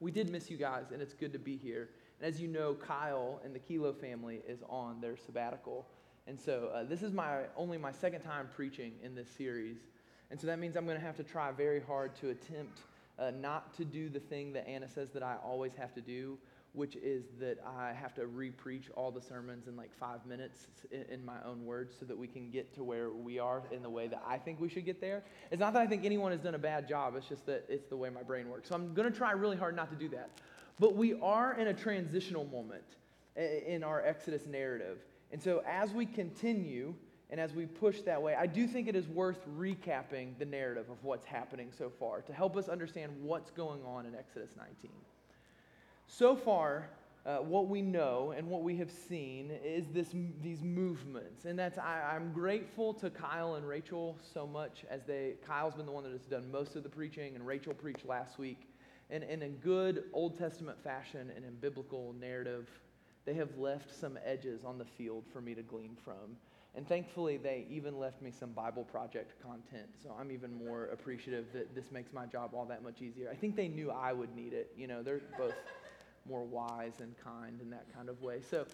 We did miss you guys, and it's good to be here. And as you know, Kyle and the Kilo family is on their sabbatical. And so uh, this is my only my second time preaching in this series. And so that means I'm going to have to try very hard to attempt uh, not to do the thing that Anna says that I always have to do, which is that I have to re-preach all the sermons in like five minutes in, in, my own words so that we can get to where we are in the way that I think we should get there. It's not that I think anyone has done a bad job, it's just that it's the way my brain works. So I'm going to try really hard not to do that. But we are in a transitional moment in our Exodus narrative. And so as we continue, and as we push that way, I do think it is worth recapping the narrative of what's happening so far to help us understand what's going on in Exodus 19. So far, uh, what we know and what we have seen is this, these movements. And that's, I, am grateful to Kyle and Rachel so much as they, Kyle's been the one that has done most of the preaching, and Rachel preached last week. And in a good Old Testament fashion and in biblical narrative, they have left some edges on the field for me to glean from. And thankfully, they even left me some Bible project content. So I'm even more appreciative that this makes my job all that much easier. I think they knew I would need it. You know, they're both more wise and kind in that kind of way. So,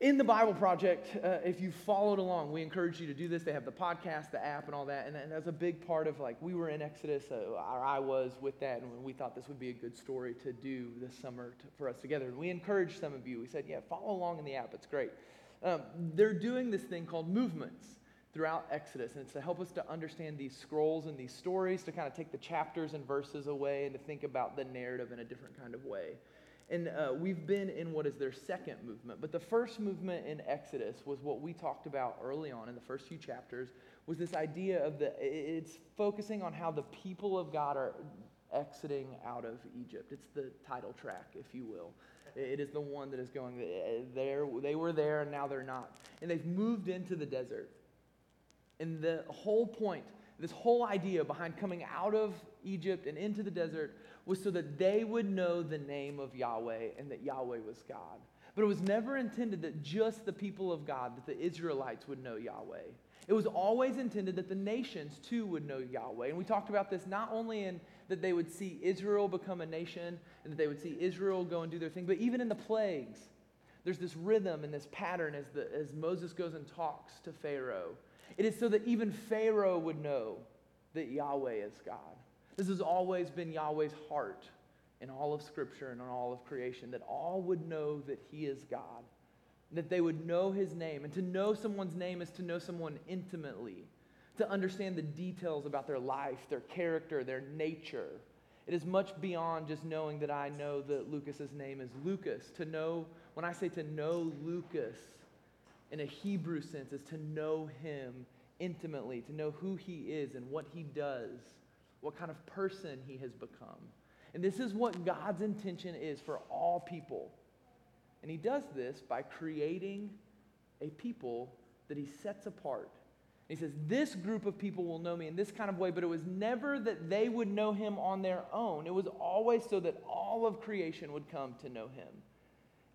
in the Bible Project, uh, if you followed along, we encourage you to do this. They have the podcast, the app, and all that. And, and that's a big part of like, we were in Exodus, uh, or I was with that, and we thought this would be a good story to do this summer to, for us together. And we encouraged some of you. We said, yeah, follow along in the app. It's great. Um, they're doing this thing called movements throughout Exodus, and it's to help us to understand these scrolls and these stories, to kind of take the chapters and verses away and to think about the narrative in a different kind of way. And uh, we've been in what is their second movement. But the first movement in Exodus was what we talked about early on in the first few chapters, was this idea of the, it's focusing on how the people of God are exiting out of Egypt. It's the title track, if you will. It is the one that is going there. They were there and now they're not. And they've moved into the desert. And the whole point, this whole idea behind coming out of Egypt and into the desert was so that they would know the name of Yahweh and that Yahweh was God. But it was never intended that just the people of God, that the Israelites would know Yahweh. It was always intended that the nations too would know Yahweh. And we talked about this not only in that they would see Israel become a nation and that they would see Israel go and do their thing, but even in the plagues. There's this rhythm and this pattern as, the, as Moses goes and talks to Pharaoh. It is so that even Pharaoh would know that Yahweh is God. This has always been Yahweh's heart in all of Scripture and in all of creation, that all would know that He is God, that they would know His name. And to know someone's name is to know someone intimately, to understand the details about their life, their character, their nature. It is much beyond just knowing that I know that Lucas's name is Lucas. To know, when I say to know Lucas in a Hebrew sense, is to know him intimately, to know who he is and what he does what kind of person he has become. And this is what God's intention is for all people. And he does this by creating a people that he sets apart. he says, This group of people will know me in this kind of way, but it was never that they would know him on their own. It was always so that all of creation would come to know him.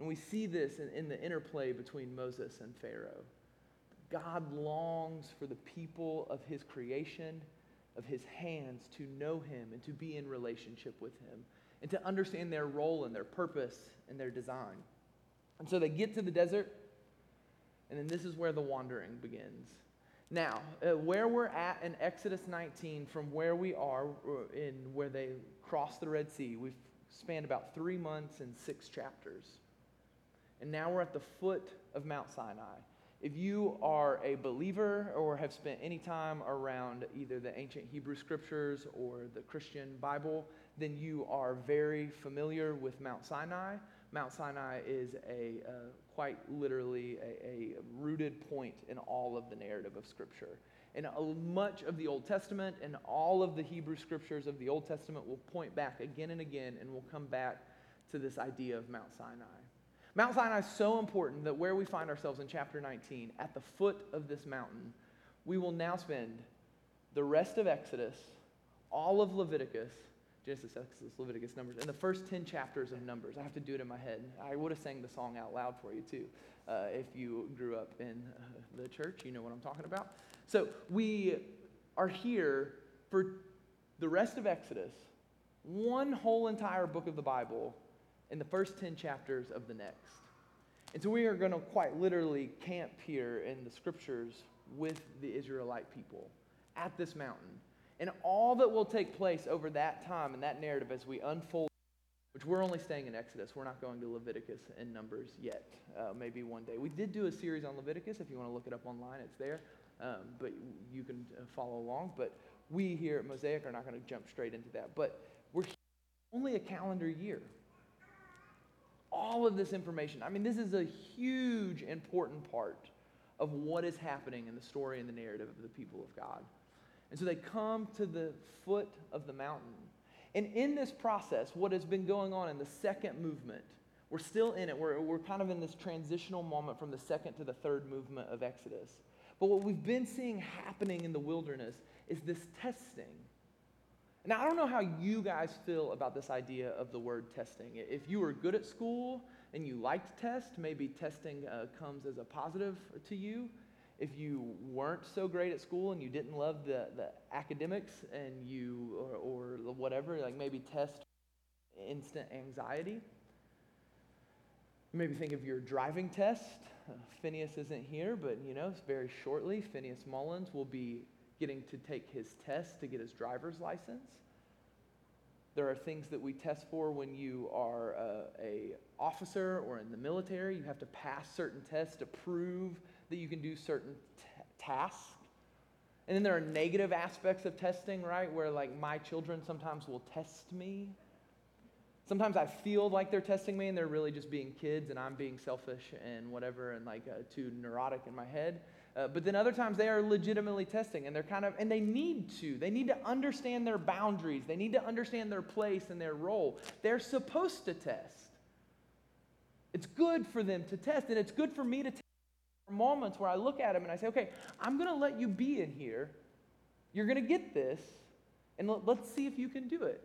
And we see this in, in the interplay between Moses and Pharaoh. God longs for the people of his creation of his hands to know him and to be in relationship with him and to understand their role and their purpose and their design. And so they get to the desert, and then this is where the wandering begins. Now, uh, where we're at in Exodus 19, from where we are uh, in where they cross the Red Sea, we've spanned about three months and six chapters. And now we're at the foot of Mount Sinai. If you are a believer or have spent any time around either the ancient Hebrew scriptures or the Christian Bible, then you are very familiar with Mount Sinai. Mount Sinai is a uh, quite literally a, a, rooted point in all of the narrative of Scripture. And much of the Old Testament and all of the Hebrew scriptures of the Old Testament will point back again and again and will come back to this idea of Mount Sinai. Mount Sinai is so important that where we find ourselves in chapter 19, at the foot of this mountain, we will now spend the rest of Exodus, all of Leviticus, Genesis, Exodus, Leviticus, Numbers, and the first 10 chapters of Numbers. I have to do it in my head. I would have sang the song out loud for you too. Uh, if you grew up in uh, the church, you know what I'm talking about. So we are here for the rest of Exodus one whole entire book of the Bible in the first 10 chapters of the next. And so we are going to quite literally camp here in the scriptures with the Israelite people at this mountain. And all that will take place over that time and that narrative as we unfold, which we're only staying in Exodus. We're not going to Leviticus and Numbers yet. Uh, maybe one day. We did do a series on Leviticus. If you want to look it up online, it's there. Um, but you can uh, follow along. But we here at Mosaic are not going to jump straight into that. But we're only a calendar year all of this information. I mean, this is a huge, important part of what is happening in the story and the narrative of the people of God. And so they come to the foot of the mountain. And in this process, what has been going on in the second movement, we're still in it. We're, we're kind of in this transitional moment from the second to the third movement of Exodus. But what we've been seeing happening in the wilderness is this testing now, I don't know how you guys feel about this idea of the word testing. If you were good at school and you liked test, maybe testing uh, comes as a positive to you. If you weren't so great at school and you didn't love the, the academics and you, or, or whatever, like maybe test instant anxiety. Maybe think of your driving test. Uh, Phineas isn't here, but you know, very shortly, Phineas Mullins will be getting to take his test to get his driver's license. There are things that we test for when you are uh, a officer or in the military. You have to pass certain tests to prove that you can do certain t- tasks. And then there are negative aspects of testing, right? Where like my children sometimes will test me. Sometimes I feel like they're testing me and they're really just being kids and I'm being selfish and whatever and like uh, too neurotic in my head. Uh, but then other times they are legitimately testing and they're kind of, and they need to. They need to understand their boundaries. They need to understand their place and their role. They're supposed to test. It's good for them to test, and it's good for me to test moments where I look at them and I say, okay, I'm going to let you be in here. You're going to get this, and let's see if you can do it.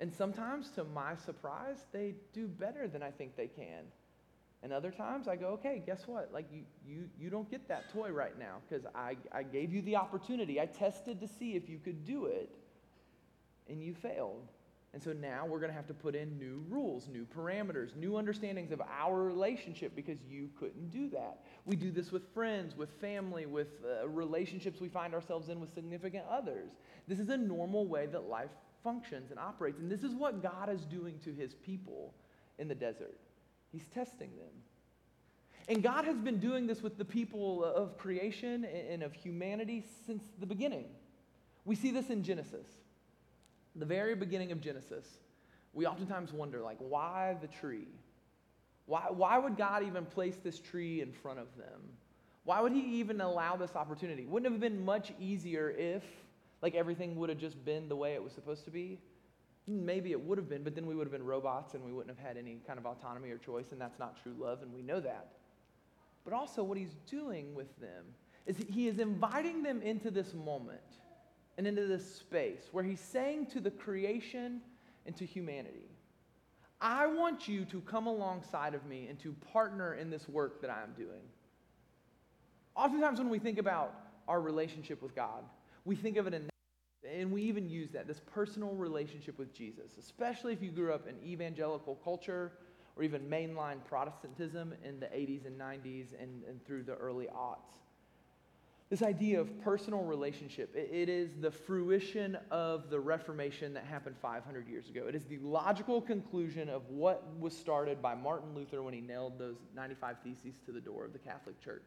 And sometimes, to my surprise, they do better than I think they can. And other times I go, okay, guess what? Like you, you, you don't get that toy right now because I, I gave you the opportunity. I tested to see if you could do it and you failed. And so now we're going to have to put in new rules, new parameters, new understandings of our relationship because you couldn't do that. We do this with friends, with family, with uh, relationships we find ourselves in with significant others. This is a normal way that life functions and operates. And this is what God is doing to his people in the desert. He's testing them. And God has been doing this with the people of creation and of humanity since the beginning. We see this in Genesis. The very beginning of Genesis, we oftentimes wonder, like, why the tree? Why, why would God even place this tree in front of them? Why would he even allow this opportunity? Wouldn't it have been much easier if, like, everything would have just been the way it was supposed to be? Maybe it would have been, but then we would have been robots and we wouldn't have had any kind of autonomy or choice, and that's not true love, and we know that. But also, what he's doing with them is he is inviting them into this moment and into this space where he's saying to the creation and to humanity, I want you to come alongside of me and to partner in this work that I'm doing. Oftentimes, when we think about our relationship with God, we think of it in and we even use that, this personal relationship with Jesus, especially if you grew up in evangelical culture or even mainline Protestantism in the 80s and 90s and, and through the early aughts. This idea of personal relationship, it, it is the fruition of the Reformation that happened 500 years ago. It is the logical conclusion of what was started by Martin Luther when he nailed those 95 Theses to the door of the Catholic Church.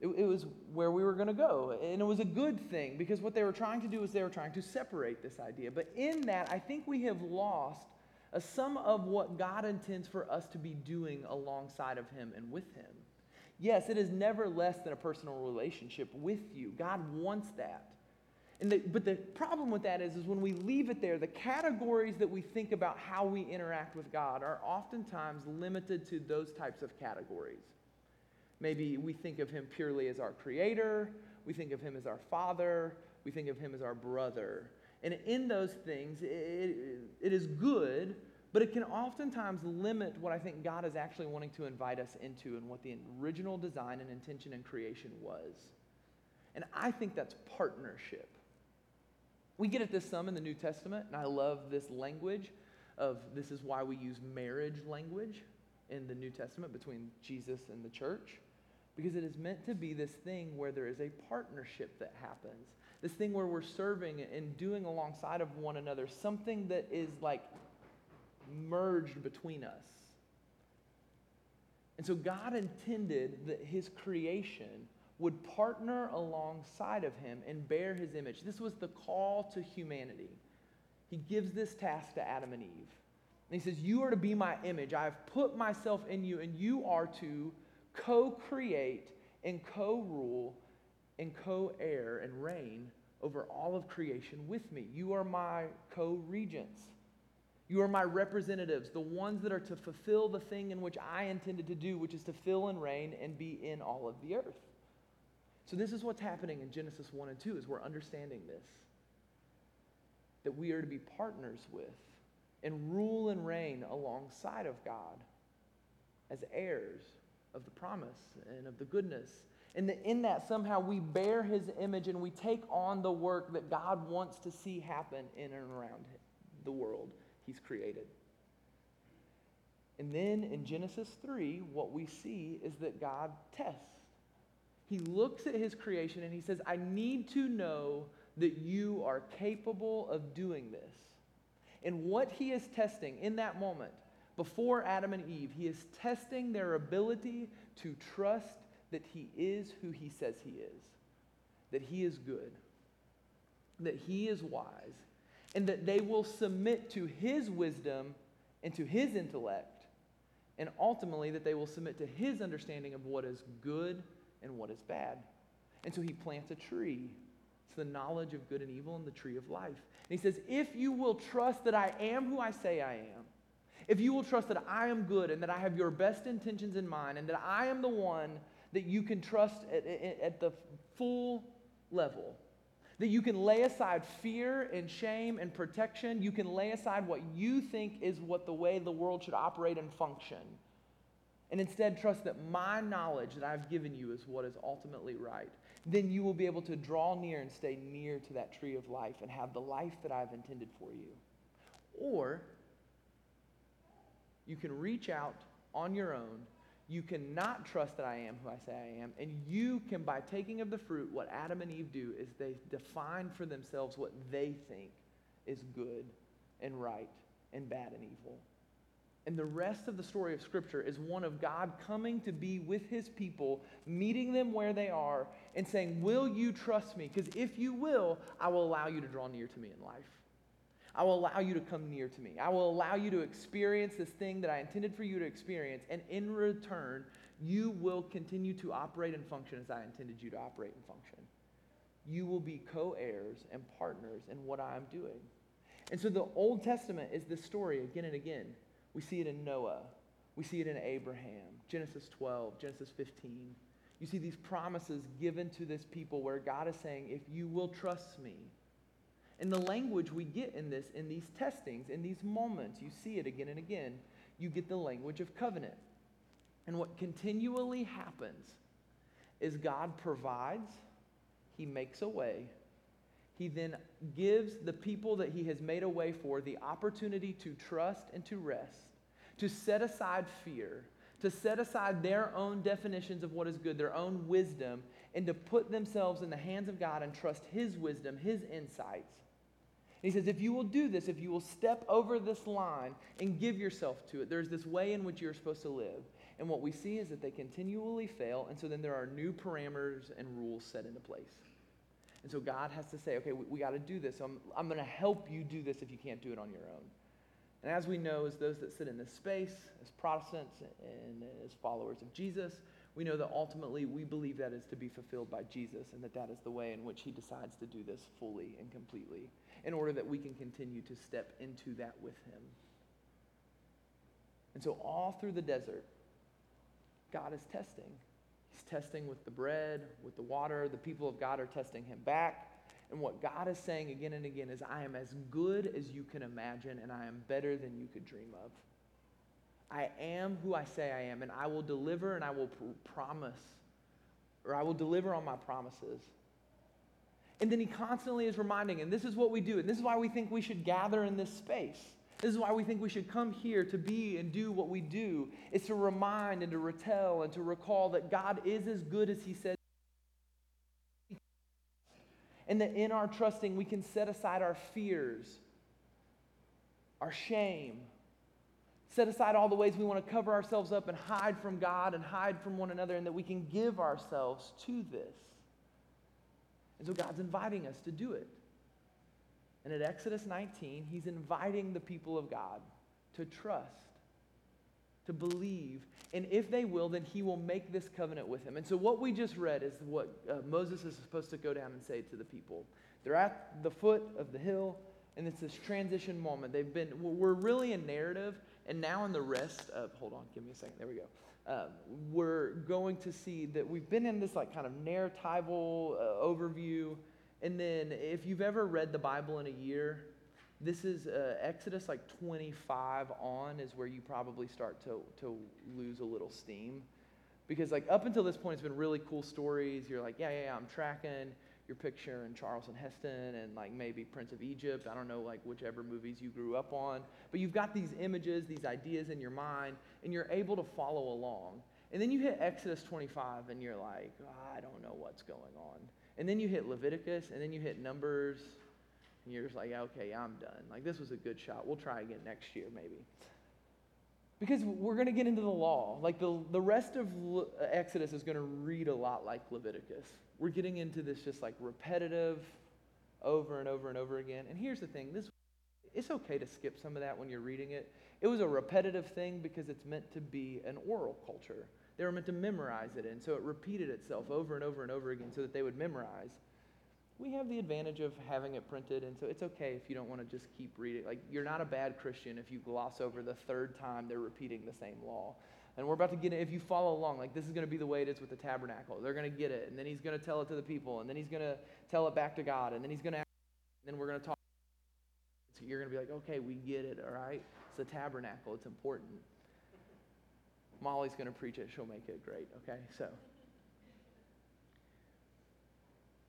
It, it was where we were going to go. And it was a good thing because what they were trying to do is they were trying to separate this idea. But in that, I think we have lost a sum of what God intends for us to be doing alongside of Him and with Him. Yes, it is never less than a personal relationship with you. God wants that. And the, but the problem with that is, is when we leave it there, the categories that we think about how we interact with God are oftentimes limited to those types of categories. Maybe we think of him purely as our creator, we think of him as our father, we think of him as our brother. And in those things, it, it is good, but it can oftentimes limit what I think God is actually wanting to invite us into and what the original design and intention and creation was. And I think that's partnership. We get at this some in the New Testament, and I love this language of this is why we use marriage language in the New Testament between Jesus and the church, because it is meant to be this thing where there is a partnership that happens. This thing where we're serving and doing alongside of one another, something that is like merged between us. And so God intended that his creation would partner alongside of him and bear his image. This was the call to humanity. He gives this task to Adam and Eve. And he says, You are to be my image. I have put myself in you, and you are to co create and co rule and co heir and reign over all of creation with me. You are my co regents. You are my representatives, the ones that are to fulfill the thing in which I intended to do, which is to fill and reign and be in all of the earth. So this is what's happening in Genesis 1 and 2 is we're understanding this. That we are to be partners with and rule and reign alongside of God as heirs of the promise and of the goodness. And that in that somehow we bear his image and we take on the work that God wants to see happen in and around the world he's created. And then in Genesis 3, what we see is that God tests. He looks at his creation and he says, I need to know that you are capable of doing this. And what he is testing in that moment, before Adam and Eve, he is testing their ability to trust that he is who he says he is, that he is good, that he is wise, and that they will submit to his wisdom and to his intellect, and ultimately that they will submit to his understanding of what is good and what is bad. And so he plants a tree. It's the knowledge of good and evil and the tree of life. And he says, If you will trust that I am who I say I am, if you will trust that I am good and that I have your best intentions in mind and that I am the one that you can trust at, at, at the full level, that you can lay aside fear and shame and protection, you can lay aside what you think is what the way the world should operate and function and instead trust that my knowledge that I've given you is what is ultimately right, then you will be able to draw near and stay near to that tree of life and have the life that I've intended for you. Or you can reach out on your own. You cannot trust that I am who I say I am. And you can, by taking of the fruit, what Adam and Eve do is they define for themselves what they think is good and right and bad and evil. And the rest of the story of Scripture is one of God coming to be with his people, meeting them where they are, and saying, Will you trust me? Because if you will, I will allow you to draw near to me in life. I will allow you to come near to me. I will allow you to experience this thing that I intended for you to experience. And in return, you will continue to operate and function as I intended you to operate and function. You will be co heirs and partners in what I am doing. And so the Old Testament is this story again and again we see it in Noah. We see it in Abraham, Genesis 12, Genesis 15. You see these promises given to this people where God is saying, if you will trust me. And the language we get in this, in these testings, in these moments, you see it again and again. You get the language of covenant. And what continually happens is God provides, He makes a way, He then gives the people that He has made a way for the opportunity to trust and to rest to set aside fear, to set aside their own definitions of what is good, their own wisdom, and to put themselves in the hands of God and trust His wisdom, His insights. He says, if you will do this, if you will step over this line and give yourself to it, there's this way in which you're supposed to live. And what we see is that they continually fail, and so then there are new parameters and rules set into place. And so God has to say, okay, we, we got to do this. So I'm, I'm going to help you do this if you can't do it on your own. And as we know, as those that sit in this space, as Protestants and as followers of Jesus, we know that ultimately we believe that is to be fulfilled by Jesus and that that is the way in which he decides to do this fully and completely in order that we can continue to step into that with him. And so, all through the desert, God is testing. He's testing with the bread, with the water. The people of God are testing him back. And what God is saying again and again is, I am as good as you can imagine, and I am better than you could dream of. I am who I say I am, and I will deliver and I will pr- promise, or I will deliver on my promises. And then he constantly is reminding, and this is what we do, and this is why we think we should gather in this space. This is why we think we should come here to be and do what we do, It's to remind and to retell and to recall that God is as good as he said. And that in our trusting, we can set aside our fears, our shame, set aside all the ways we want to cover ourselves up and hide from God and hide from one another, and that we can give ourselves to this. And so God's inviting us to do it. And at Exodus 19, he's inviting the people of God to trust, to believe. And if they will, then he will make this covenant with them. And so what we just read is what uh, Moses is supposed to go down and say to the people. They're at the foot of the hill, and it's this transition moment. They've been, we're really in narrative, and now in the rest of, hold on, give me a second. There we go. Um, we're going to see that we've been in this like kind of narratival uh, overview. And then if you've ever read the Bible in a year, this is uh, Exodus like 25 on is where you probably start to, to lose a little steam. Because like up until this point, it's been really cool stories. You're like, yeah, yeah, yeah, I'm tracking your picture and Charlton Heston and like maybe Prince of Egypt. I don't know, like whichever movies you grew up on. But you've got these images, these ideas in your mind, and you're able to follow along. And then you hit Exodus 25 and you're like, oh, I don't know what's going on. And then you hit Leviticus and then you hit Numbers and you're just like, okay, I'm done. Like this was a good shot. We'll try again next year maybe. Because we're going to get into the law. Like the, the rest of Le- Exodus is going to read a lot like Leviticus. We're getting into this just like repetitive over and over and over again. And here's the thing this, it's okay to skip some of that when you're reading it. It was a repetitive thing because it's meant to be an oral culture. They were meant to memorize it, and so it repeated itself over and over and over again so that they would memorize we have the advantage of having it printed, and so it's okay if you don't want to just keep reading. Like, you're not a bad Christian if you gloss over the third time they're repeating the same law. And we're about to get it, if you follow along, like, this is going to be the way it is with the tabernacle. They're going to get it, and then he's going to tell it to the people, and then he's going to tell it back to God, and then he's going to, and then we're going to talk. So you're going to be like, okay, we get it, all right? It's the tabernacle, it's important. Molly's going to preach it, she'll make it great, okay? So.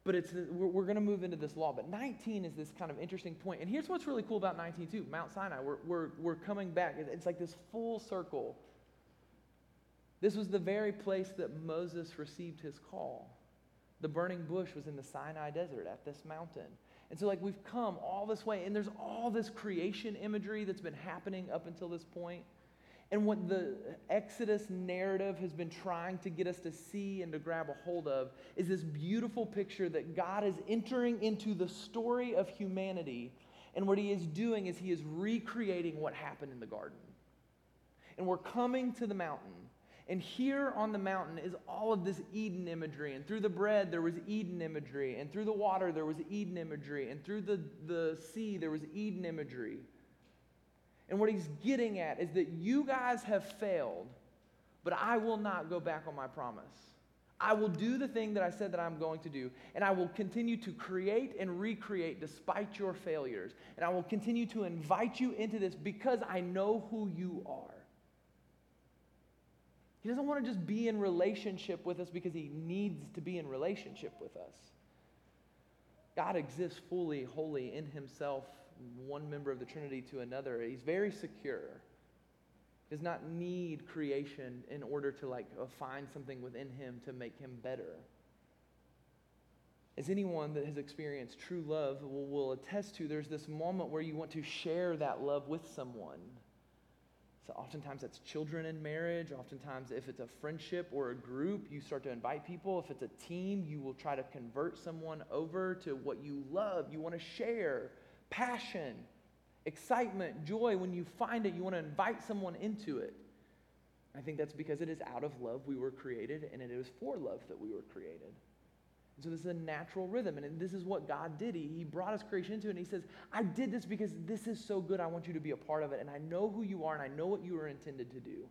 but it's we're, going to move into this law. But 19 is this kind of interesting point. And here's what's really cool about 19 too. Mount Sinai, we're, we're, we're coming back. It's like this full circle. This was the very place that Moses received his call. The burning bush was in the Sinai desert at this mountain. And so, like, we've come all this way, and there's all this creation imagery that's been happening up until this point. And what the Exodus narrative has been trying to get us to see and to grab a hold of is this beautiful picture that God is entering into the story of humanity. And what he is doing is he is recreating what happened in the garden. And we're coming to the mountain. And here on the mountain is all of this Eden imagery. And through the bread, there was Eden imagery. And through the water, there was Eden imagery. And through the, the sea, there was Eden imagery. And what he's getting at is that you guys have failed, but I will not go back on my promise. I will do the thing that I said that I'm going to do, and I will continue to create and recreate despite your failures. And I will continue to invite you into this because I know who you are. He doesn't want to just be in relationship with us because he needs to be in relationship with us. God exists fully, wholly in himself one member of the Trinity to another. He's very secure. He does not need creation in order to like uh, find something within him to make him better. As anyone that has experienced true love will, will attest to, there's this moment where you want to share that love with someone. So oftentimes that's children in marriage. Oftentimes, if it's a friendship or a group, you start to invite people. If it's a team, you will try to convert someone over to what you love, you want to share passion, excitement, joy. When you find it, you want to invite someone into it. I think that's because it is out of love we were created, and it is for love that we were created. And so this is a natural rhythm, and this is what God did. He, he brought his creation into it, and he says, I did this because this is so good. I want you to be a part of it, and I know who you are, and I know what you were intended to do.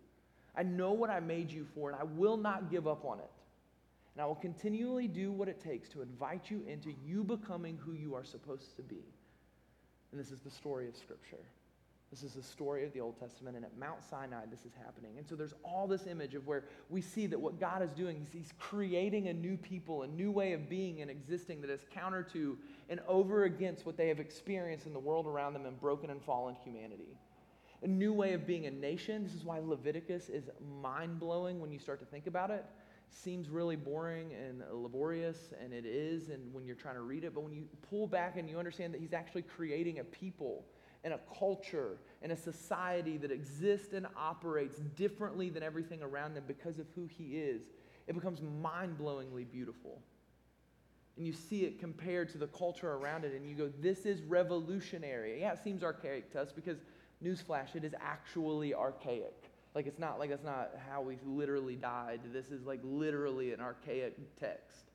I know what I made you for, and I will not give up on it. And I will continually do what it takes to invite you into you becoming who you are supposed to be. And this is the story of Scripture. This is the story of the Old Testament, and at Mount Sinai, this is happening. And so there's all this image of where we see that what God is doing is He's creating a new people, a new way of being and existing that is counter to and over against what they have experienced in the world around them and broken and fallen humanity. A new way of being a nation. This is why Leviticus is mind blowing when you start to think about it. Seems really boring and laborious, and it is, and when you're trying to read it, but when you pull back and you understand that He's actually creating a people and a culture and a society that exists and operates differently than everything around them because of who he is, it becomes mind blowingly beautiful. And you see it compared to the culture around it, and you go, This is revolutionary. Yeah, it seems archaic to us because, newsflash, it is actually archaic. Like, it's not like that's not how we literally died. This is like literally an archaic text.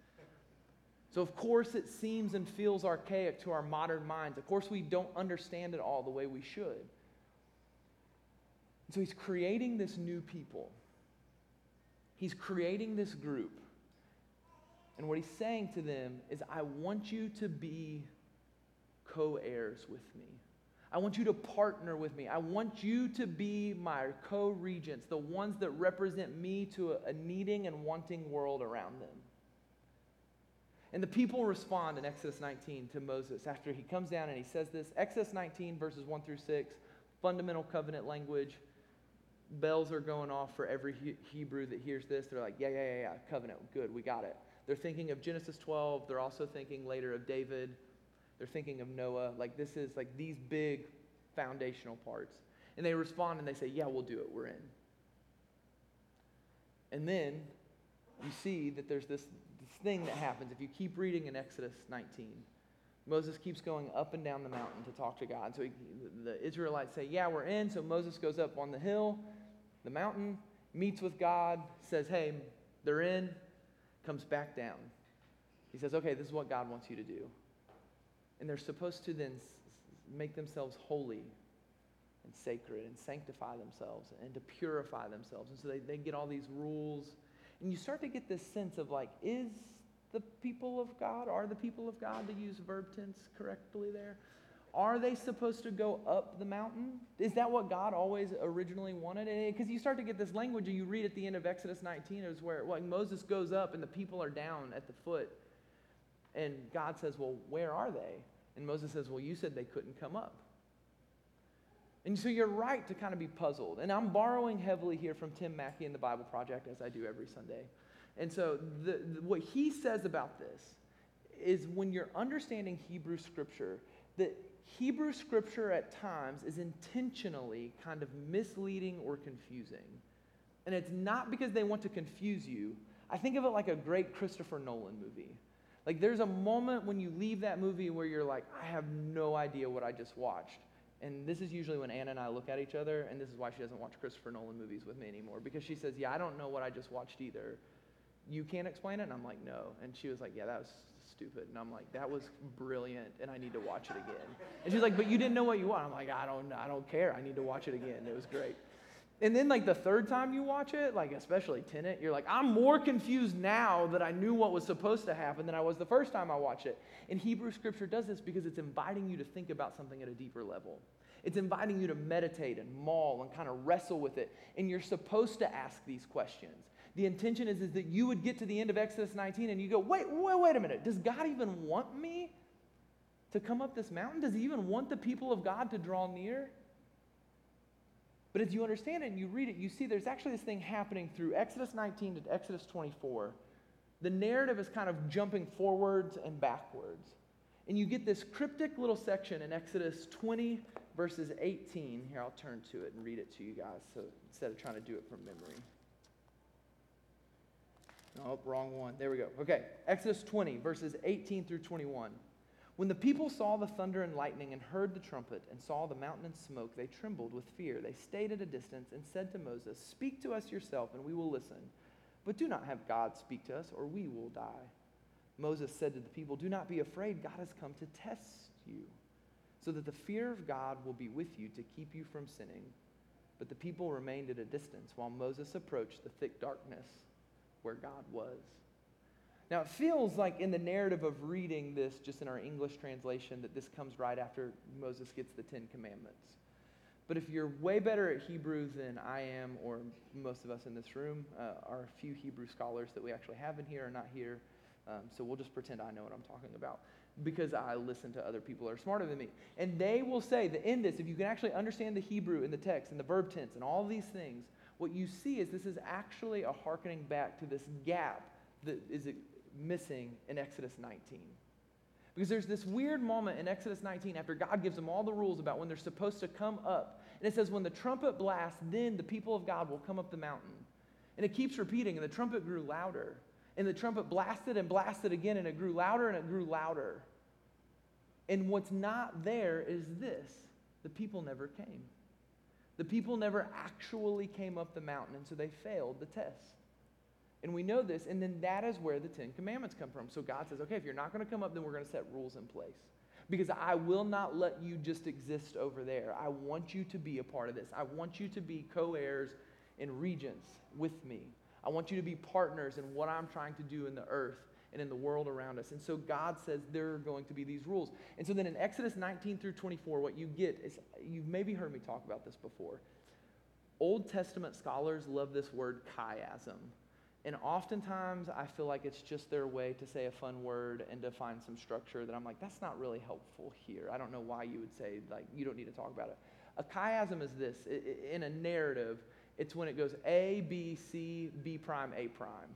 So, of course, it seems and feels archaic to our modern minds. Of course, we don't understand it all the way we should. So, he's creating this new people, he's creating this group. And what he's saying to them is, I want you to be co heirs with me. I want you to partner with me. I want you to be my co regents, the ones that represent me to a needing and wanting world around them. And the people respond in Exodus 19 to Moses after he comes down and he says this. Exodus 19, verses 1 through 6, fundamental covenant language. Bells are going off for every Hebrew that hears this. They're like, yeah, yeah, yeah, yeah, covenant, good, we got it. They're thinking of Genesis 12. They're also thinking later of David. They're thinking of Noah. Like, this is like these big foundational parts. And they respond and they say, yeah, we'll do it, we're in. And then you see that there's this thing that happens if you keep reading in Exodus 19. Moses keeps going up and down the mountain to talk to God. So he, the Israelites say, Yeah, we're in. So Moses goes up on the hill, the mountain, meets with God, says, Hey, they're in, comes back down. He says, Okay, this is what God wants you to do. And they're supposed to then make themselves holy and sacred and sanctify themselves and to purify themselves. And so they, they get all these rules. And you start to get this sense of like, is the people of God? Are the people of God, to use verb tense correctly there? Are they supposed to go up the mountain? Is that what God always originally wanted? Eh, because you start to get this language, and you read at the end of Exodus 19, is where like Moses goes up and the people are down at the foot. And God says, Well, where are they? And Moses says, Well, you said they couldn't come up. And so you're right to kind of be puzzled. And I'm borrowing heavily here from Tim Mackie in the Bible Project, as I do every Sunday. And so, the, the, what he says about this is when you're understanding Hebrew scripture, that Hebrew scripture at times is intentionally kind of misleading or confusing. And it's not because they want to confuse you. I think of it like a great Christopher Nolan movie. Like, there's a moment when you leave that movie where you're like, I have no idea what I just watched. And this is usually when Anna and I look at each other, and this is why she doesn't watch Christopher Nolan movies with me anymore, because she says, Yeah, I don't know what I just watched either you can't explain it? And I'm like, no. And she was like, yeah, that was stupid. And I'm like, that was brilliant, and I need to watch it again. And she's like, but you didn't know what you want. I'm like, I don't, I don't care. I need to watch it again. It was great. And then like the third time you watch it, like especially Tenet, you're like, I'm more confused now that I knew what was supposed to happen than I was the first time I watched it. And Hebrew scripture does this because it's inviting you to think about something at a deeper level. It's inviting you to meditate and maul and kind of wrestle with it. And you're supposed to ask these questions. The intention is, is that you would get to the end of Exodus 19 and you go, wait, wait, wait a minute. Does God even want me to come up this mountain? Does he even want the people of God to draw near? But as you understand it and you read it, you see there's actually this thing happening through Exodus 19 to Exodus 24. The narrative is kind of jumping forwards and backwards. And you get this cryptic little section in Exodus 20, verses 18. Here, I'll turn to it and read it to you guys so instead of trying to do it from memory. Oh, wrong one. There we go. Okay. Exodus 20, verses 18 through 21. When the people saw the thunder and lightning and heard the trumpet and saw the mountain and smoke, they trembled with fear. They stayed at a distance and said to Moses, Speak to us yourself, and we will listen. But do not have God speak to us, or we will die. Moses said to the people, Do not be afraid. God has come to test you, so that the fear of God will be with you to keep you from sinning. But the people remained at a distance while Moses approached the thick darkness where God was. Now, it feels like in the narrative of reading this, just in our English translation, that this comes right after Moses gets the Ten Commandments. But if you're way better at Hebrew than I am, or most of us in this room, uh, our few Hebrew scholars that we actually have in here are not here. Um, so we'll just pretend I know what I'm talking about because I listen to other people that are smarter than me. And they will say that in this, if you can actually understand the Hebrew in the text and the verb tense and all these things, what you see is this is actually a hearkening back to this gap that is missing in Exodus 19. Because there's this weird moment in Exodus 19 after God gives them all the rules about when they're supposed to come up. And it says, when the trumpet blasts, then the people of God will come up the mountain. And it keeps repeating, and the trumpet grew louder. And the trumpet blasted and blasted again, and it grew louder and it grew louder. And what's not there is this the people never came. The people never actually came up the mountain, and so they failed the test. And we know this, and then that is where the Ten Commandments come from. So God says, okay, if you're not going to come up, then we're going to set rules in place. Because I will not let you just exist over there. I want you to be a part of this. I want you to be co heirs and regents with me. I want you to be partners in what I'm trying to do in the earth and in the world around us. And so God says there are going to be these rules. And so then in Exodus 19 through 24, what you get is you've maybe heard me talk about this before. Old Testament scholars love this word chiasm. And oftentimes I feel like it's just their way to say a fun word and to find some structure that I'm like, that's not really helpful here. I don't know why you would say, like, you don't need to talk about it. A chiasm is this in a narrative, it's when it goes A, B, C, B prime, A prime.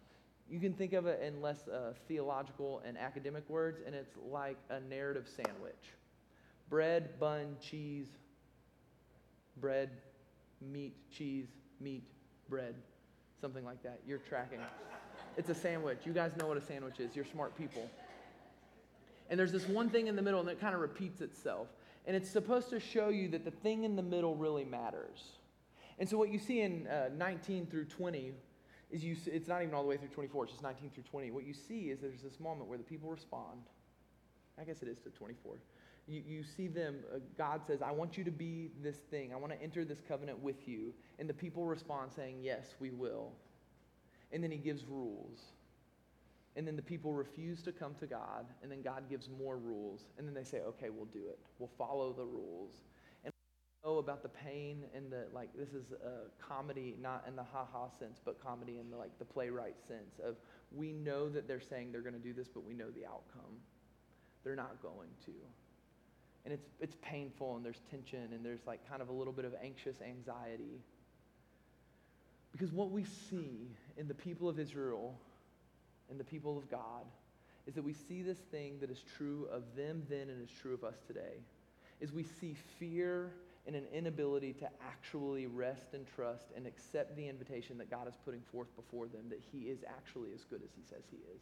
You can think of it in less uh, theological and academic words, and it's like a narrative sandwich bread, bun, cheese, bread, meat, cheese, meat, bread, something like that. You're tracking. It's a sandwich. You guys know what a sandwich is. You're smart people. And there's this one thing in the middle, and it kind of repeats itself. And it's supposed to show you that the thing in the middle really matters. And so, what you see in uh, 19 through 20 is you, it's not even all the way through 24, it's just 19 through 20. What you see is there's this moment where the people respond. I guess it is to 24. You, you see them, uh, God says, I want you to be this thing. I want to enter this covenant with you. And the people respond saying, Yes, we will. And then he gives rules. And then the people refuse to come to God. And then God gives more rules. And then they say, Okay, we'll do it. We'll follow the rules know about the pain and the like this is a comedy not in the ha-ha sense but comedy in the like the playwright sense of we know that they're saying they're going to do this but we know the outcome. They're not going to. And it's it's painful and there's tension and there's like kind of a little bit of anxious anxiety. Because what we see in the people of Israel and the people of God is that we see this thing that is true of them then and is true of us today. Is we see fear and an inability to actually rest and trust and accept the invitation that God is putting forth before them that He is actually as good as He says He is.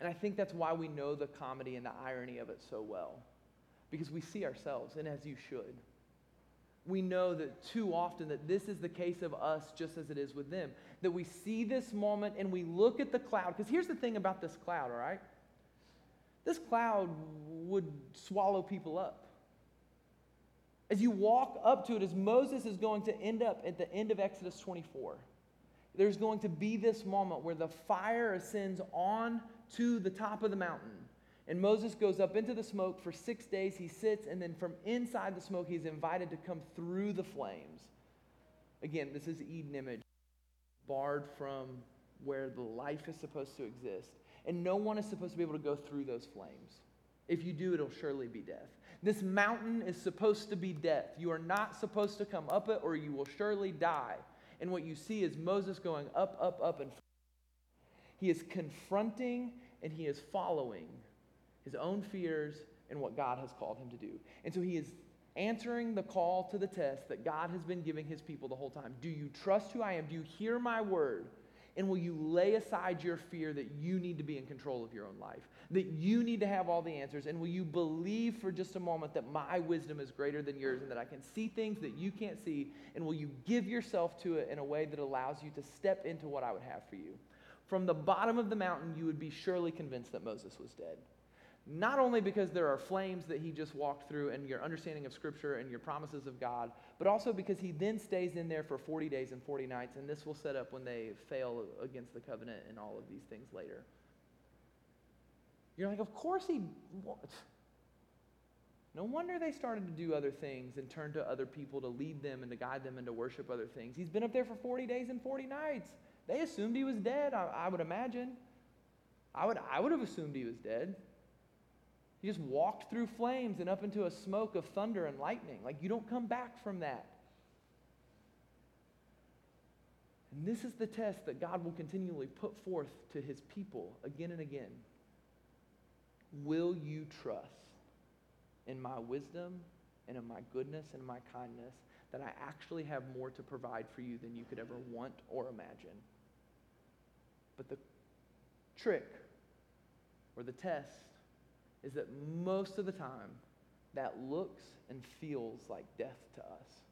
And I think that's why we know the comedy and the irony of it so well, because we see ourselves, and as you should. We know that too often that this is the case of us just as it is with them. That we see this moment and we look at the cloud. Because here's the thing about this cloud, all right? This cloud would swallow people up. As you walk up to it, as Moses is going to end up at the end of Exodus 24, there's going to be this moment where the fire ascends on to the top of the mountain. And Moses goes up into the smoke for six days. He sits, and then from inside the smoke, he's invited to come through the flames. Again, this is Eden image, barred from where the life is supposed to exist. And no one is supposed to be able to go through those flames. If you do, it'll surely be death. This mountain is supposed to be death. You are not supposed to come up it, or you will surely die. And what you see is Moses going up, up, up, and he is confronting and he is following his own fears and what God has called him to do. And so he is answering the call to the test that God has been giving his people the whole time. Do you trust who I am? Do you hear my word? And will you lay aside your fear that you need to be in control of your own life? That you need to have all the answers? And will you believe for just a moment that my wisdom is greater than yours and that I can see things that you can't see? And will you give yourself to it in a way that allows you to step into what I would have for you? From the bottom of the mountain, you would be surely convinced that Moses was dead not only because there are flames that he just walked through and your understanding of Scripture and your promises of God, but also because he then stays in there for 40 days and 40 nights, and this will set up when they fail against the covenant and all of these things later. You're like, of course he. No wonder they started to do other things and turn to other people to lead them and to guide them and to worship other things. He's been up there for 40 days and 40 nights. They assumed he was dead, I, I would imagine. I would, I would have assumed he was dead. He just walked through flames and up into a smoke of thunder and lightning. Like, you don't come back from that. And this is the test that God will continually put forth to his people again and again. Will you trust in my wisdom and in my goodness and my kindness that I actually have more to provide for you than you could ever want or imagine? But the trick or the test is that most of the time that looks and feels like death to us.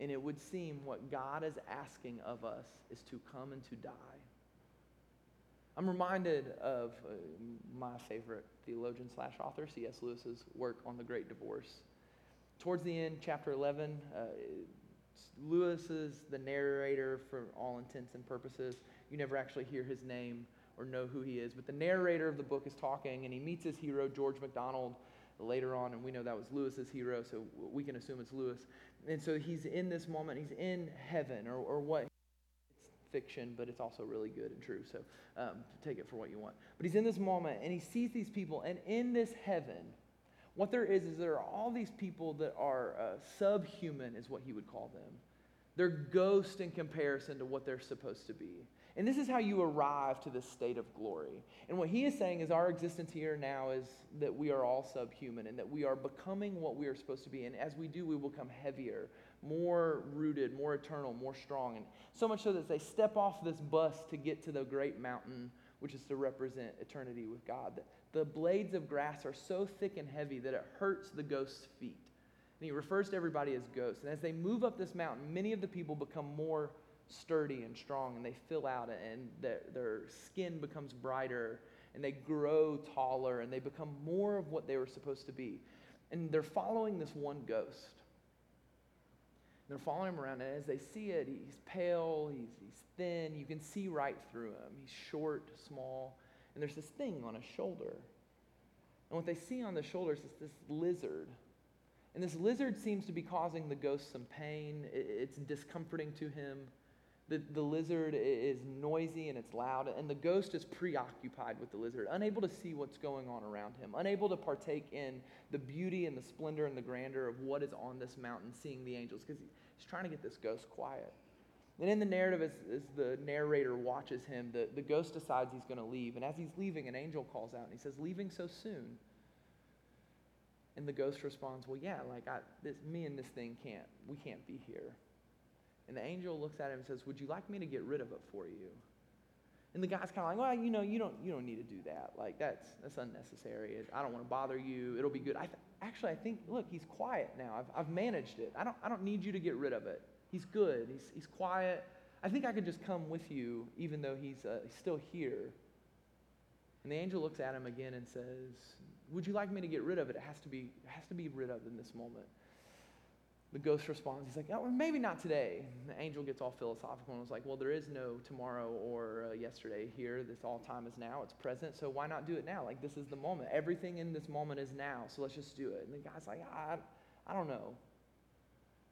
And it would seem what God is asking of us is to come and to die. I'm reminded of uh, my favorite theologian slash author, C.S. Lewis's work on the Great Divorce. Towards the end, chapter 11, uh, Lewis is the narrator for all intents and purposes. You never actually hear his name or know who he is, but the narrator of the book is talking, and he meets his hero, George MacDonald, later on, and we know that was Lewis's hero, so we can assume it's Lewis. And so he's in this moment, he's in heaven, or, or what it's fiction, but it's also really good and true. So um, take it for what you want. But he's in this moment, and he sees these people, and in this heaven, what there is is there are all these people that are uh, subhuman, is what he would call them. They're ghosts in comparison to what they're supposed to be. And this is how you arrive to this state of glory. And what he is saying is our existence here now is that we are all subhuman and that we are becoming what we are supposed to be. And as we do, we will become heavier, more rooted, more eternal, more strong. And so much so that they step off this bus to get to the great mountain, which is to represent eternity with God. The blades of grass are so thick and heavy that it hurts the ghost's feet. And he refers to everybody as ghosts. And as they move up this mountain, many of the people become more sturdy and strong and they fill out and their, their skin becomes brighter and they grow taller and they become more of what they were supposed to be. And they're following this one ghost. And They're following him around, and as they see it, he's pale, he's, he's thin. You can see right through him. He's short, small, and there's this thing on his shoulder. And what they see on the shoulder is this lizard. And this lizard seems to be causing the ghost some pain. It's discomforting to him. The, the lizard is noisy and it's loud, and the ghost is preoccupied with the lizard, unable to see what's going on around him, unable to partake in the beauty and the splendor and the grandeur of what is on this mountain, seeing the angels, because he's trying to get this ghost quiet. And in the narrative, as, as the narrator watches him, the, the ghost decides he's going to leave. And as he's leaving, an angel calls out and he says, Leaving so soon? And the ghost responds, Well, yeah, like I, this, me and this thing can't, we can't be here. And the angel looks at him and says, Would you like me to get rid of it for you? And the guy's kind of like, Well, you know, you don't, you don't need to do that. Like, that's, that's unnecessary. I don't want to bother you. It'll be good. I th- actually, I think, look, he's quiet now. I've, I've managed it. I don't, I don't need you to get rid of it. He's good. He's, he's quiet. I think I could just come with you, even though he's, uh, he's still here. And the angel looks at him again and says, Would you like me to get rid of it? It has to be, it has to be rid of in this moment. The ghost responds, he's like, oh, maybe not today. And the angel gets all philosophical and was like, well, there is no tomorrow or uh, yesterday here. This all time is now. It's present. So why not do it now? Like, this is the moment. Everything in this moment is now. So let's just do it. And the guy's like, I, I don't know.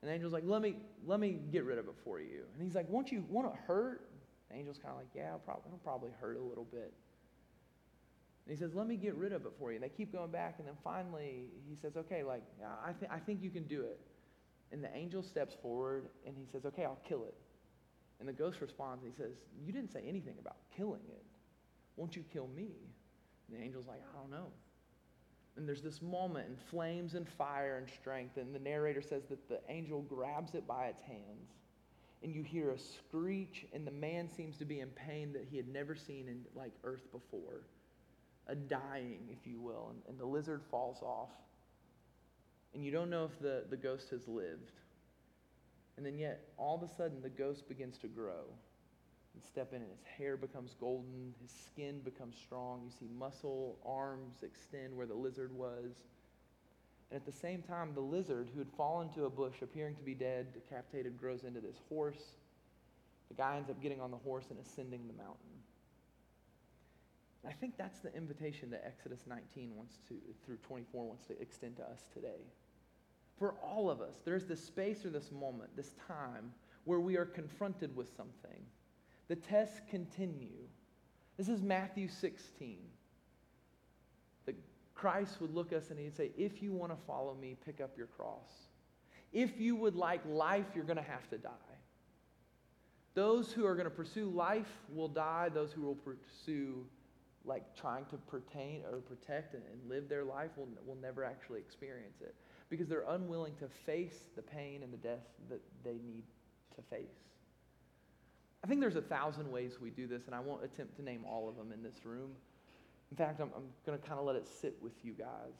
And the angel's like, let me, let me get rid of it for you. And he's like, won't you, won't it hurt? The angel's kind of like, yeah, probably, it'll probably hurt a little bit. And he says, let me get rid of it for you. And they keep going back. And then finally, he says, okay, like, I, th- I think you can do it. And the angel steps forward and he says, Okay, I'll kill it. And the ghost responds and he says, You didn't say anything about killing it. Won't you kill me? And the angel's like, I don't know. And there's this moment in flames and fire and strength. And the narrator says that the angel grabs it by its hands. And you hear a screech, and the man seems to be in pain that he had never seen in like earth before. A dying, if you will. And, and the lizard falls off and you don't know if the, the ghost has lived. And then yet, all of a sudden, the ghost begins to grow and step in, and his hair becomes golden, his skin becomes strong. You see muscle, arms extend where the lizard was. And at the same time, the lizard, who had fallen to a bush, appearing to be dead, decapitated, grows into this horse. The guy ends up getting on the horse and ascending the mountain. I think that's the invitation that Exodus 19 wants to, through 24 wants to extend to us today. For all of us, there's this space or this moment, this time, where we are confronted with something. The tests continue. This is Matthew 16. That Christ would look us and he'd say, If you want to follow me, pick up your cross. If you would like life, you're going to have to die. Those who are going to pursue life will die. Those who will pursue like trying to pertain or protect and, live their life will, will never actually experience it because they're unwilling to face the pain and the death that they need to face. I think there's a thousand ways we do this, and I won't attempt to name all of them in this room. In fact, I'm, I'm going to kind of let it sit with you guys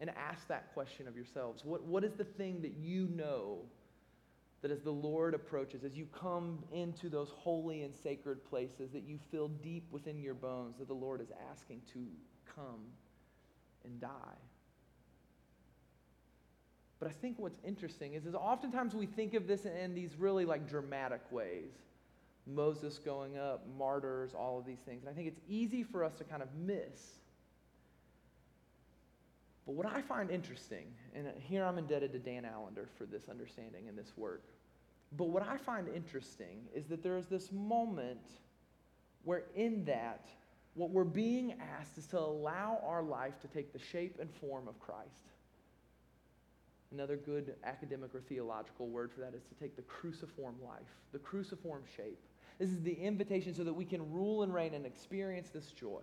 and ask that question of yourselves. What, what is the thing that you know that as the Lord approaches, as you come into those holy and sacred places, that you feel deep within your bones that the Lord is asking to come and die? But I think what's interesting is, is oftentimes we think of this in these really like dramatic ways. Moses going up, martyrs, all of these things. And I think it's easy for us to kind of miss. But what I find interesting, and here I'm indebted to Dan Allender for this understanding and this work. But what I find interesting is that there is this moment where, in that, what we're being asked is to allow our life to take the shape and form of Christ. Another good academic or theological word for that is to take the cruciform life, the cruciform shape. This is the invitation so that we can rule and reign and experience this joy.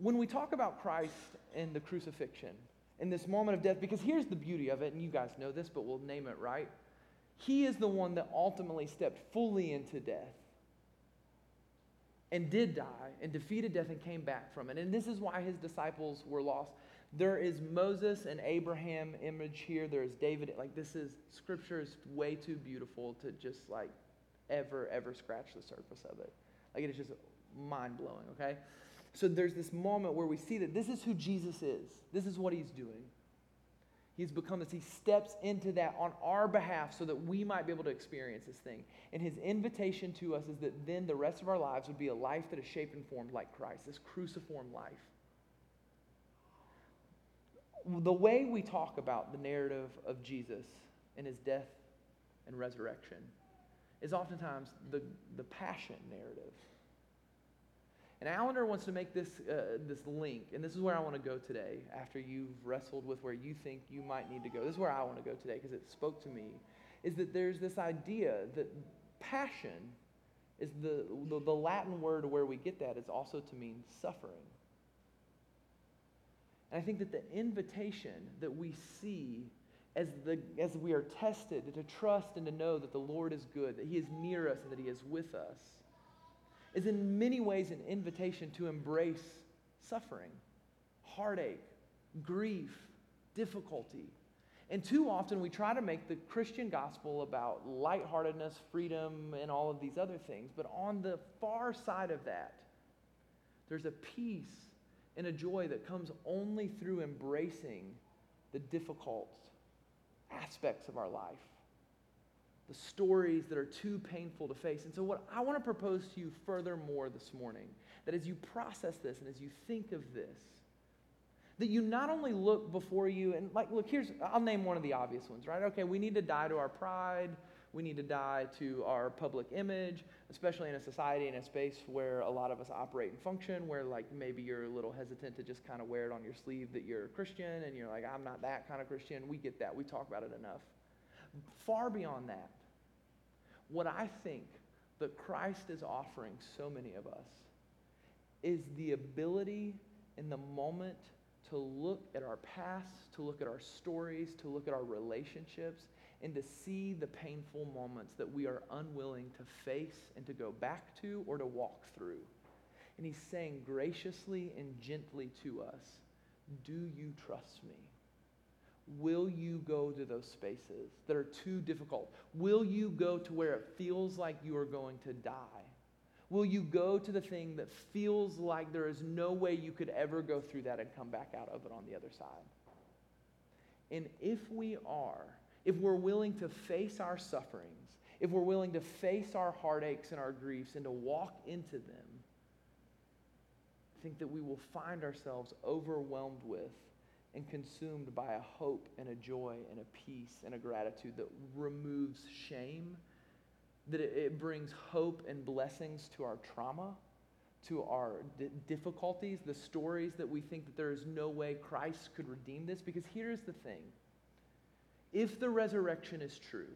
When we talk about Christ and the crucifixion, in this moment of death, because here's the beauty of it, and you guys know this, but we'll name it right. He is the one that ultimately stepped fully into death and did die and defeated death and came back from it. And this is why his disciples were lost. There is Moses and Abraham image here. There is David. Like, this is, scripture is way too beautiful to just, like, ever, ever scratch the surface of it. Like, it is just mind blowing, okay? So there's this moment where we see that this is who Jesus is, this is what he's doing. He's become this. He steps into that on our behalf so that we might be able to experience this thing. And his invitation to us is that then the rest of our lives would be a life that is shaped and formed like Christ, this cruciform life the way we talk about the narrative of Jesus and his death and resurrection is oftentimes the, the passion narrative. And Allender wants to make this, uh, this link, and this is where I want to go today after you've wrestled with where you think you might need to go. This is where I want to go today because it spoke to me. Is that there's this idea that passion is the, the, the Latin word where we get that is also to mean suffering. And I think that the invitation that we see as, the, as we are tested to trust and to know that the Lord is good, that He is near us, and that He is with us, is in many ways an invitation to embrace suffering, heartache, grief, difficulty. And too often we try to make the Christian gospel about lightheartedness, freedom, and all of these other things. But on the far side of that, there's a peace and a joy that comes only through embracing the difficult aspects of our life, the stories that are too painful to face. And so, what I want to propose to you furthermore this morning, that as you process this and as you think of this, that you not only look before you and, like, look, here's, I'll name one of the obvious ones, right? Okay, we need to die to our pride. We need to die to our public image, especially in a society in a space where a lot of us operate and function, where like maybe you're a little hesitant to just kind of wear it on your sleeve that you're a Christian and you're like, I'm not that kind of Christian. We get that. We talk about it enough. Far beyond that, what I think that Christ is offering so many of us is the ability in the moment to look at our past, to look at our stories, to look at our relationships, and to see the painful moments that we are unwilling to face and to go back to or to walk through. And he's saying graciously and gently to us, Do you trust me? Will you go to those spaces that are too difficult? Will you go to where it feels like you are going to die? Will you go to the thing that feels like there is no way you could ever go through that and come back out of it on the other side? And if we are, if we're willing to face our sufferings, if we're willing to face our heartaches and our griefs and to walk into them, I think that we will find ourselves overwhelmed with and consumed by a hope and a joy and a peace and a gratitude that removes shame, that it, brings hope and blessings to our trauma, to our difficulties, the stories that we think that there is no way Christ could redeem this. Because here's the thing if the resurrection is true,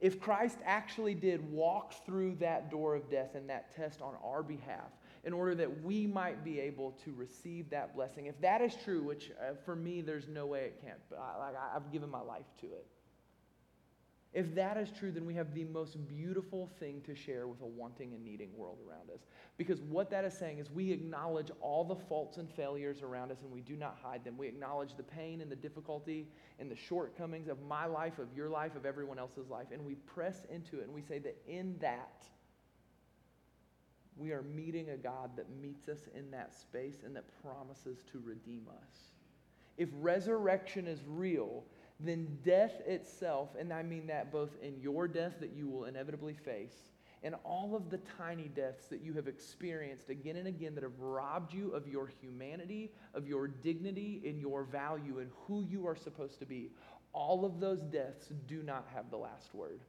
if Christ actually did walk through that door of death and that test on our behalf, in order that we might be able to receive that blessing. If that is true, which uh, for me, there's no way it can't, but I, like, I've given my life to it. If that is true, then we have the most beautiful thing to share with a wanting and needing world around us. Because what that is saying is we acknowledge all the faults and failures around us and we do not hide them. We acknowledge the pain and the difficulty and the shortcomings of my life, of your life, of everyone else's life. And we press into it and we say that in that, we are meeting a God that meets us in that space and that promises to redeem us. If resurrection is real, then death itself, and I mean that both in your death that you will inevitably face, and all of the tiny deaths that you have experienced again and again that have robbed you of your humanity, of your dignity, and your value, and who you are supposed to be, all of those deaths do not have the last word.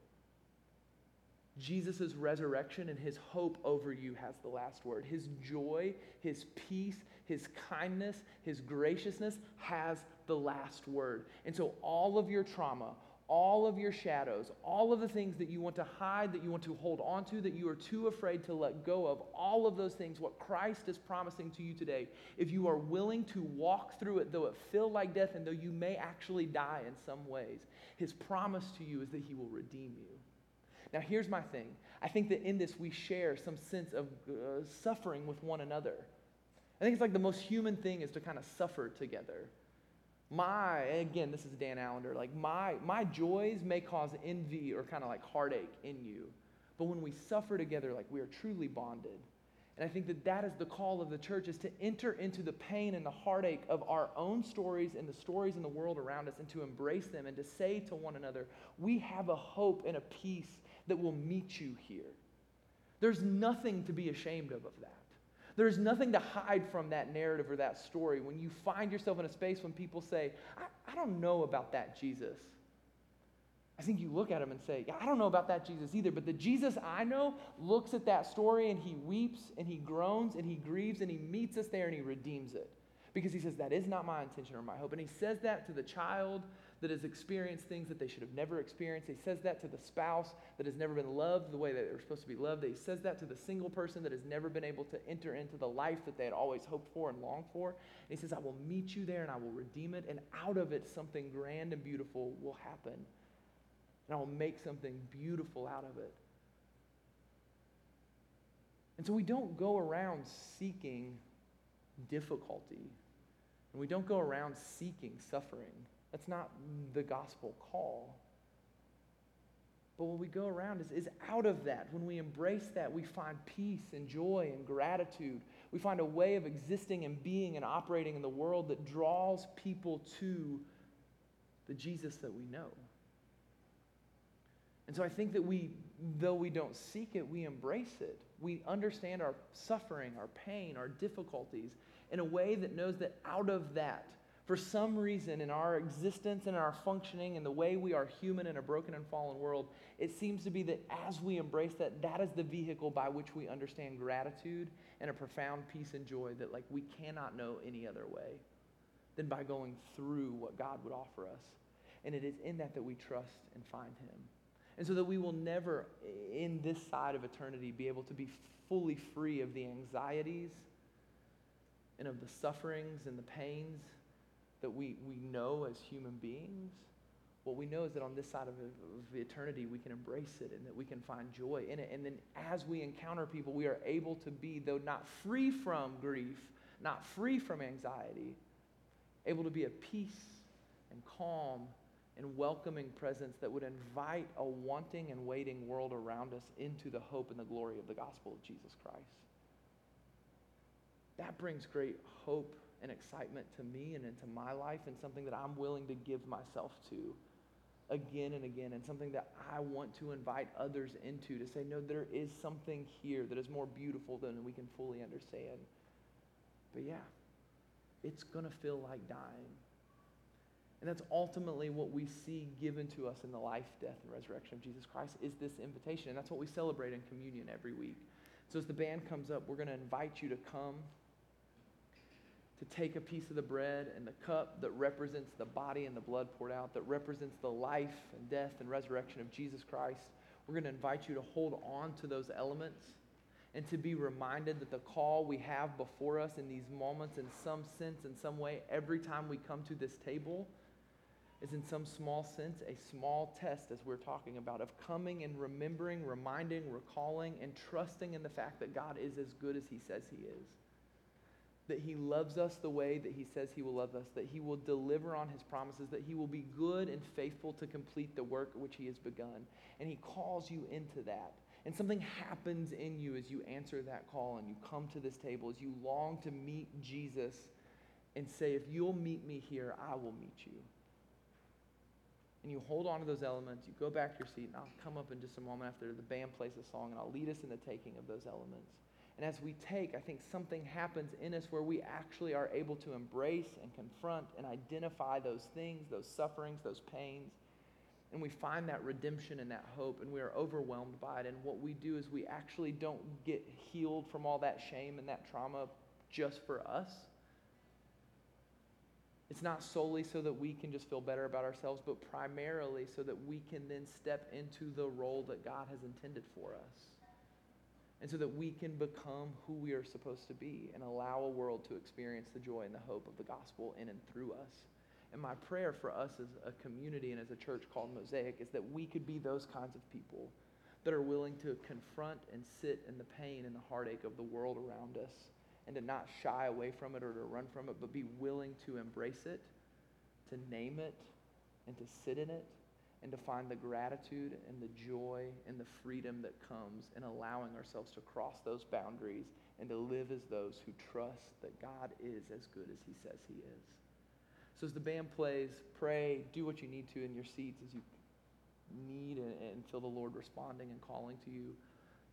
Jesus' resurrection and his hope over you has the last word. His joy, his peace, his kindness, his graciousness has the last word. And so, all of your trauma, all of your shadows, all of the things that you want to hide, that you want to hold on to, that you are too afraid to let go of, all of those things, what Christ is promising to you today, if you are willing to walk through it, though it feel like death and though you may actually die in some ways, his promise to you is that he will redeem you. Now, here's my thing. I think that in this we share some sense of uh, suffering with one another. I think it's like the most human thing is to kind of suffer together. My, again, this is Dan Allender, like my, my joys may cause envy or kind of like heartache in you. But when we suffer together, like we are truly bonded. And I think that that is the call of the church is to enter into the pain and the heartache of our own stories and the stories in the world around us and to embrace them and to say to one another, we have a hope and a peace that will meet you here. There's nothing to be ashamed of of that. There's nothing to hide from that narrative or that story when you find yourself in a space when people say, I, I don't know about that Jesus. I think you look at him and say, yeah, I don't know about that Jesus either, but the Jesus I know looks at that story and he weeps and he groans and he grieves and he meets us there and he redeems it. Because he says, That is not my intention or my hope. And he says that to the child that has experienced things that they should have never experienced. He says that to the spouse that has never been loved the way that they're supposed to be loved. He says that to the single person that has never been able to enter into the life that they had always hoped for and longed for. And he says, I will meet you there and I will redeem it. And out of it, something grand and beautiful will happen. And I will make something beautiful out of it. And so we don't go around seeking difficulty. And we don't go around seeking suffering. That's not the gospel call. But what we go around is, is out of that. When we embrace that, we find peace and joy and gratitude. We find a way of existing and being and operating in the world that draws people to the Jesus that we know. And so I think that we, though we don't seek it, we embrace it. We understand our suffering, our pain, our difficulties in a way that knows that out of that, for some reason in our existence and our functioning and the way we are human in a broken and fallen world, it seems to be that as we embrace that, that is the vehicle by which we understand gratitude and a profound peace and joy that like we cannot know any other way than by going through what God would offer us. And it is in that that we trust and find him. And so that we will never in this side of eternity be able to be fully free of the anxieties and of the sufferings and the pains that we, we know as human beings, what we know is that on this side of, of eternity, we can embrace it and that we can find joy in it. And then as we encounter people, we are able to be, though not free from grief, not free from anxiety, able to be a peace and calm and welcoming presence that would invite a wanting and waiting world around us into the hope and the glory of the gospel of Jesus Christ. That brings great hope and excitement to me and into my life and something that I'm willing to give myself to again and again and something that I want to invite others into to say, no, there is something here that is more beautiful than we can fully understand. But yeah, it's going to feel like dying. And that's ultimately what we see given to us in the life, death, and resurrection of Jesus Christ is this invitation. And that's what we celebrate in communion every week. So as the band comes up, we're going to invite you to come to take a piece of the bread and the cup that represents the body and the blood poured out, that represents the life and death and resurrection of Jesus Christ. We're going to invite you to hold on to those elements and to be reminded that the call we have before us in these moments, in some sense, in some way, every time we come to this table, is in some small sense a small test, as we're talking about, of coming and remembering, reminding, recalling, and trusting in the fact that God is as good as He says He is. That He loves us the way that He says He will love us, that He will deliver on His promises, that He will be good and faithful to complete the work which He has begun. And He calls you into that. And something happens in you as you answer that call and you come to this table, as you long to meet Jesus and say, If you'll meet me here, I will meet you and you hold on to those elements, you go back to your seat, and I'll come up in just a moment after the band plays a song, and I'll lead us in the taking of those elements. And as we take, I think something happens in us where we actually are able to embrace and confront and identify those things, those sufferings, those pains. And we find that redemption and that hope, and we are overwhelmed by it. And what we do is we actually don't get healed from all that shame and that trauma just for us it's not solely so that we can just feel better about ourselves, but primarily so that we can then step into the role that God has intended for us. And so that we can become who we are supposed to be and allow a world to experience the joy and the hope of the gospel in and through us. And my prayer for us as a community and as a church called Mosaic is that we could be those kinds of people that are willing to confront and sit in the pain and the heartache of the world around us and to not shy away from it or to run from it, but be willing to embrace it, to name it, and to sit in it, and to find the gratitude and the joy and the freedom that comes in allowing ourselves to cross those boundaries and to live as those who trust that God is as good as He says He is. So, as the band plays, pray, do what you need to in your seats as you need and, and feel the Lord responding and calling to you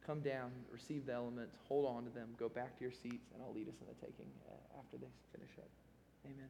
come down, receive the elements, hold on to them, go back to your seats, and I'll lead us in the taking uh, after they finish up. Amen.